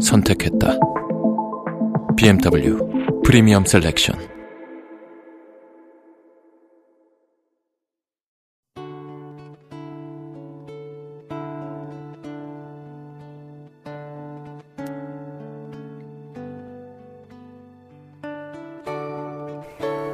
선택했다. BMW 프리미엄 셀렉션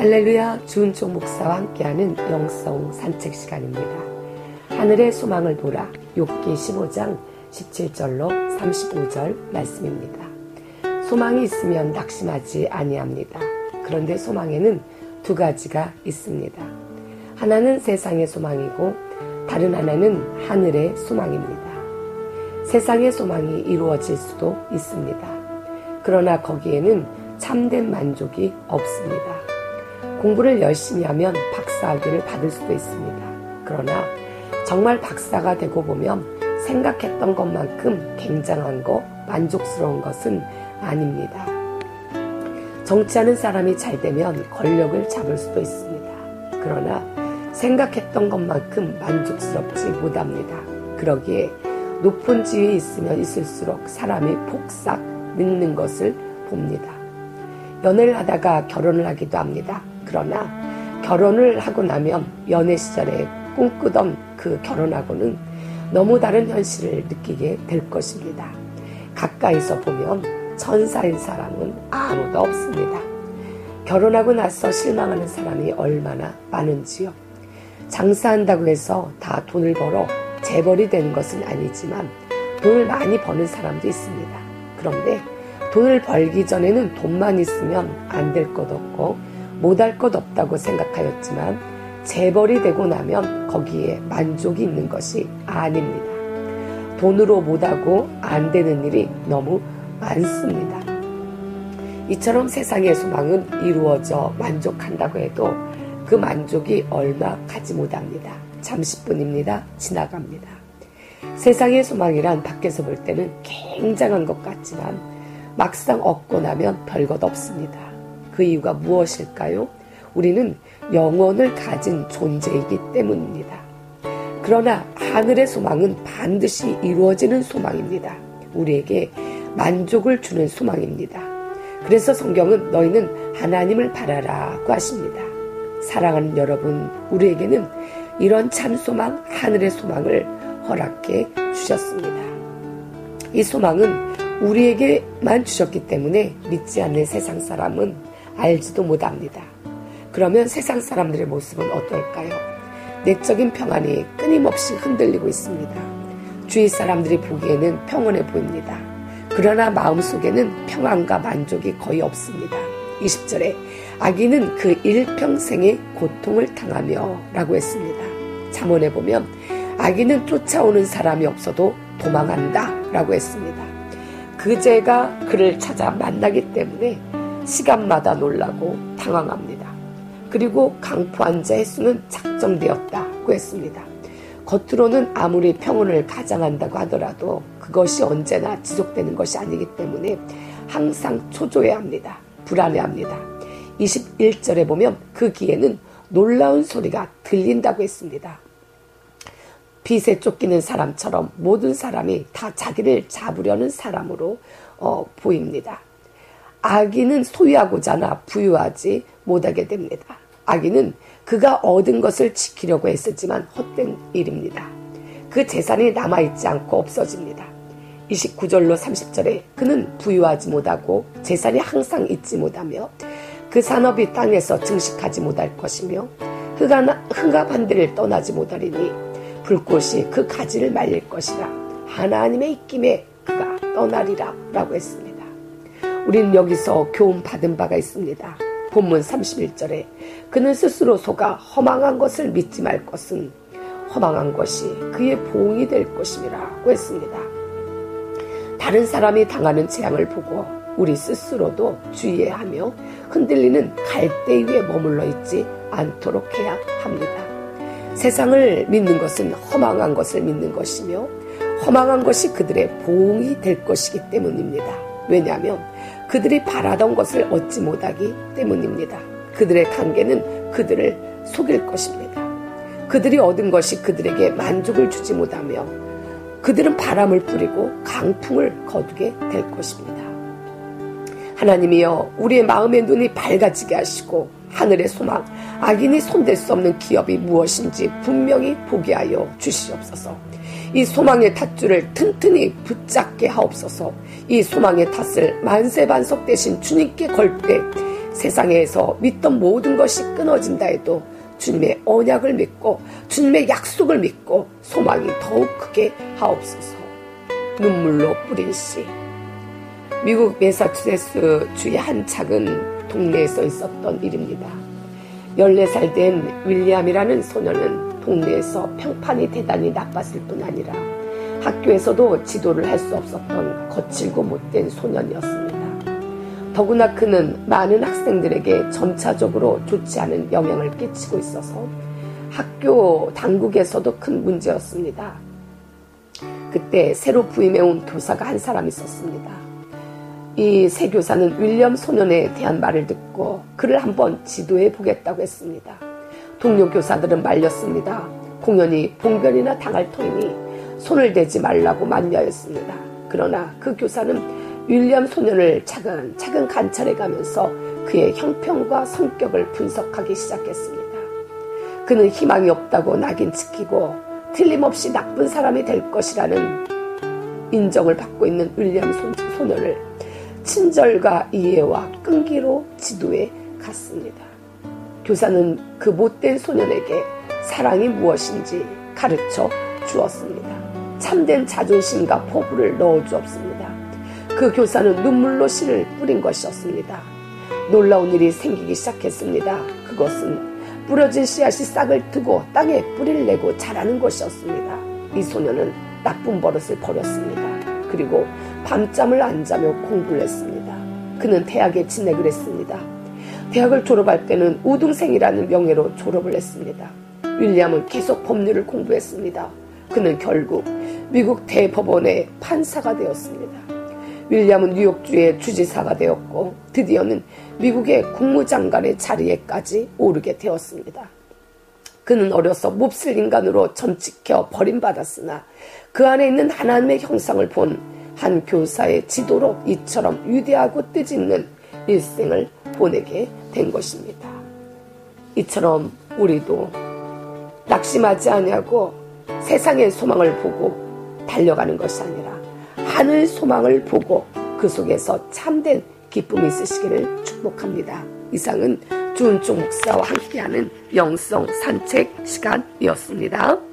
할렐루야 주은총 목사와 함께하는 영성 산책 시간입니다. 하늘의 소망을 보라 욥기 15장 17절로 35절 말씀입니다. 소망이 있으면 낙심하지 아니합니다. 그런데 소망에는 두 가지가 있습니다. 하나는 세상의 소망이고 다른 하나는 하늘의 소망입니다. 세상의 소망이 이루어질 수도 있습니다. 그러나 거기에는 참된 만족이 없습니다. 공부를 열심히 하면 박사학위를 받을 수도 있습니다. 그러나 정말 박사가 되고 보면 생각했던 것만큼 굉장한 거, 만족스러운 것은 아닙니다. 정치하는 사람이 잘 되면 권력을 잡을 수도 있습니다. 그러나 생각했던 것만큼 만족스럽지 못합니다. 그러기에 높은 지위에 있으면 있을수록 사람이 폭삭 늙는 것을 봅니다. 연애를 하다가 결혼을 하기도 합니다. 그러나 결혼을 하고 나면 연애 시절에 꿈꾸던 그 결혼하고는 너무 다른 현실을 느끼게 될 것입니다. 가까이서 보면 천사인 사람은 아무도 없습니다. 결혼하고 나서 실망하는 사람이 얼마나 많은지요. 장사한다고 해서 다 돈을 벌어 재벌이 되는 것은 아니지만 돈을 많이 버는 사람도 있습니다. 그런데 돈을 벌기 전에는 돈만 있으면 안 될 것 없고 못할 것 없다고 생각하였지만 재벌이 되고 나면 거기에 만족이 있는 것이 아닙니다. 돈으로 못하고 안 되는 일이 너무 많습니다. 이처럼 세상의 소망은 이루어져 만족한다고 해도 그 만족이 얼마 가지 못합니다. 잠시뿐입니다. 지나갑니다. 세상의 소망이란 밖에서 볼 때는 굉장한 것 같지만 막상 얻고 나면 별것 없습니다. 그 이유가 무엇일까요? 우리는 영혼을 가진 존재이기 때문입니다. 그러나 하늘의 소망은 반드시 이루어지는 소망입니다. 우리에게 만족을 주는 소망입니다. 그래서 성경은 너희는 하나님을 바라라고 하십니다. 사랑하는 여러분, 우리에게는 이런 참 소망, 하늘의 소망을 허락해 주셨습니다. 이 소망은 우리에게만 주셨기 때문에 믿지 않는 세상 사람은 알지도 못합니다. 그러면 세상 사람들의 모습은 어떨까요? 내적인 평안이 끊임없이 흔들리고 있습니다. 주위 사람들이 보기에는 평온해 보입니다. 그러나 마음 속에는 평안과 만족이 거의 없습니다. 20절에 아기는 그 일평생의 고통을 당하며 라고 했습니다. 잠언에 보면 아기는 쫓아오는 사람이 없어도 도망한다 라고 했습니다. 그제가 그를 찾아 만나기 때문에 시간마다 놀라고 당황합니다. 그리고 강포한 자의 수는 작정되었다고 했습니다. 겉으로는 아무리 평온을 가장한다고 하더라도 그것이 언제나 지속되는 것이 아니기 때문에 항상 초조해 합니다. 불안해 합니다. 21절에 보면 그 귀에는 놀라운 소리가 들린다고 했습니다. 빛에 쫓기는 사람처럼 모든 사람이 다 자기를 잡으려는 사람으로 어, 보입니다. 아기는 소유하고자 나 부유하지 못하게 됩니다. 아기는 그가 얻은 것을 지키려고 했었지만 헛된 일입니다. 그 재산이 남아있지 않고 없어집니다. 29절로 30절에 그는 부유하지 못하고 재산이 항상 있지 못하며 그 산업이 땅에서 증식하지 못할 것이며 흑암한 데를 떠나지 못하리니 불꽃이 그 가지를 말릴 것이라 하나님의 입김에 그가 떠나리라 라고 했습니다. 우리는 여기서 교훈 받은 바가 있습니다. 본문 31절에 그는 스스로 속아 허망한 것을 믿지 말 것은 허망한 것이 그의 보응이 될 것임이라고 했습니다. 다른 사람이 당하는 재앙을 보고 우리 스스로도 주의해야 하며 흔들리는 갈대 위에 머물러 있지 않도록 해야 합니다. 세상을 믿는 것은 허망한 것을 믿는 것이며 허망한 것이 그들의 보응이 될 것이기 때문입니다. 왜냐하면 그들이 바라던 것을 얻지 못하기 때문입니다. 그들의 관계는 그들을 속일 것입니다. 그들이 얻은 것이 그들에게 만족을 주지 못하며 그들은 바람을 뿌리고 강풍을 거두게 될 것입니다. 하나님이여 우리의 마음의 눈이 밝아지게 하시고 하늘의 소망, 악인이 손댈 수 없는 기업이 무엇인지 분명히 보게 하여 주시옵소서. 이 소망의 탓줄을 튼튼히 붙잡게 하옵소서. 이 소망의 탓을 만세 반석 대신 주님께 걸 때 세상에서 믿던 모든 것이 끊어진다 해도 주님의 언약을 믿고 주님의 약속을 믿고 소망이 더욱 크게 하옵소서. 눈물로 뿌린 씨. 미국 메사추세츠 주의 한 작은 동네에서 있었던 일입니다. 14살 된 윌리엄이라는 소녀는 동네에서 평판이 대단히 나빴을 뿐 아니라 학교에서도 지도를 할 수 없었던 거칠고 못된 소년이었습니다. 더구나 그는 많은 학생들에게 점차적으로 좋지 않은 영향을 끼치고 있어서 학교 당국에서도 큰 문제였습니다. 그때 새로 부임해온 교사가 한 사람 있었습니다. 이새 교사는 윌리엄 소년에 대한 말을 듣고 그를 한번 지도해 보겠다고 했습니다. 동료 교사들은 말렸습니다. 공연히 봉변이나 당할 터이니 손을 대지 말라고 만류하였습니다. 그러나 그 교사는 윌리엄 소년을 차근차근 관찰해 가면서 그의 형평과 성격을 분석하기 시작했습니다. 그는 희망이 없다고 낙인 찍히고 틀림없이 나쁜 사람이 될 것이라는 인정을 받고 있는 윌리엄 소년을 친절과 이해와 끈기로 지도해 갔습니다. 교사는 그 못된 소년에게 사랑이 무엇인지 가르쳐 주었습니다. 참된 자존심과 포부를 넣어 주었습니다. 그 교사는 눈물로 씨를 뿌린 것이었습니다. 놀라운 일이 생기기 시작했습니다. 그것은 뿌려진 씨앗이 싹을 트고 땅에 뿌리를 내고 자라는 것이었습니다. 이 소녀는 나쁜 버릇을 버렸습니다. 그리고 밤잠을 안 자며 공부를 했습니다. 그는 대학에 진학을 했습니다. 대학을 졸업할 때는 우등생이라는 명예로 졸업을 했습니다. 윌리엄은 계속 법률을 공부했습니다. 그는 결국 미국 대법원의 판사가 되었습니다. 윌리엄은 뉴욕주의 주지사가 되었고 드디어는 미국의 국무장관의 자리에까지 오르게 되었습니다. 그는 어려서 몹쓸 인간으로 점찍혀 버림받았으나 그 안에 있는 하나님의 형상을 본 한 교사의 지도로 이처럼 위대하고 뜻있는 일생을 보내게 된 것입니다. 이처럼 우리도 낙심하지 아니하고 세상의 소망을 보고 달려가는 것이 아니라 하늘 소망을 보고 그 속에서 참된 기쁨이 있으시기를 축복합니다. 이상은 주은총 목사와 함께하는 영성 산책 시간이었습니다.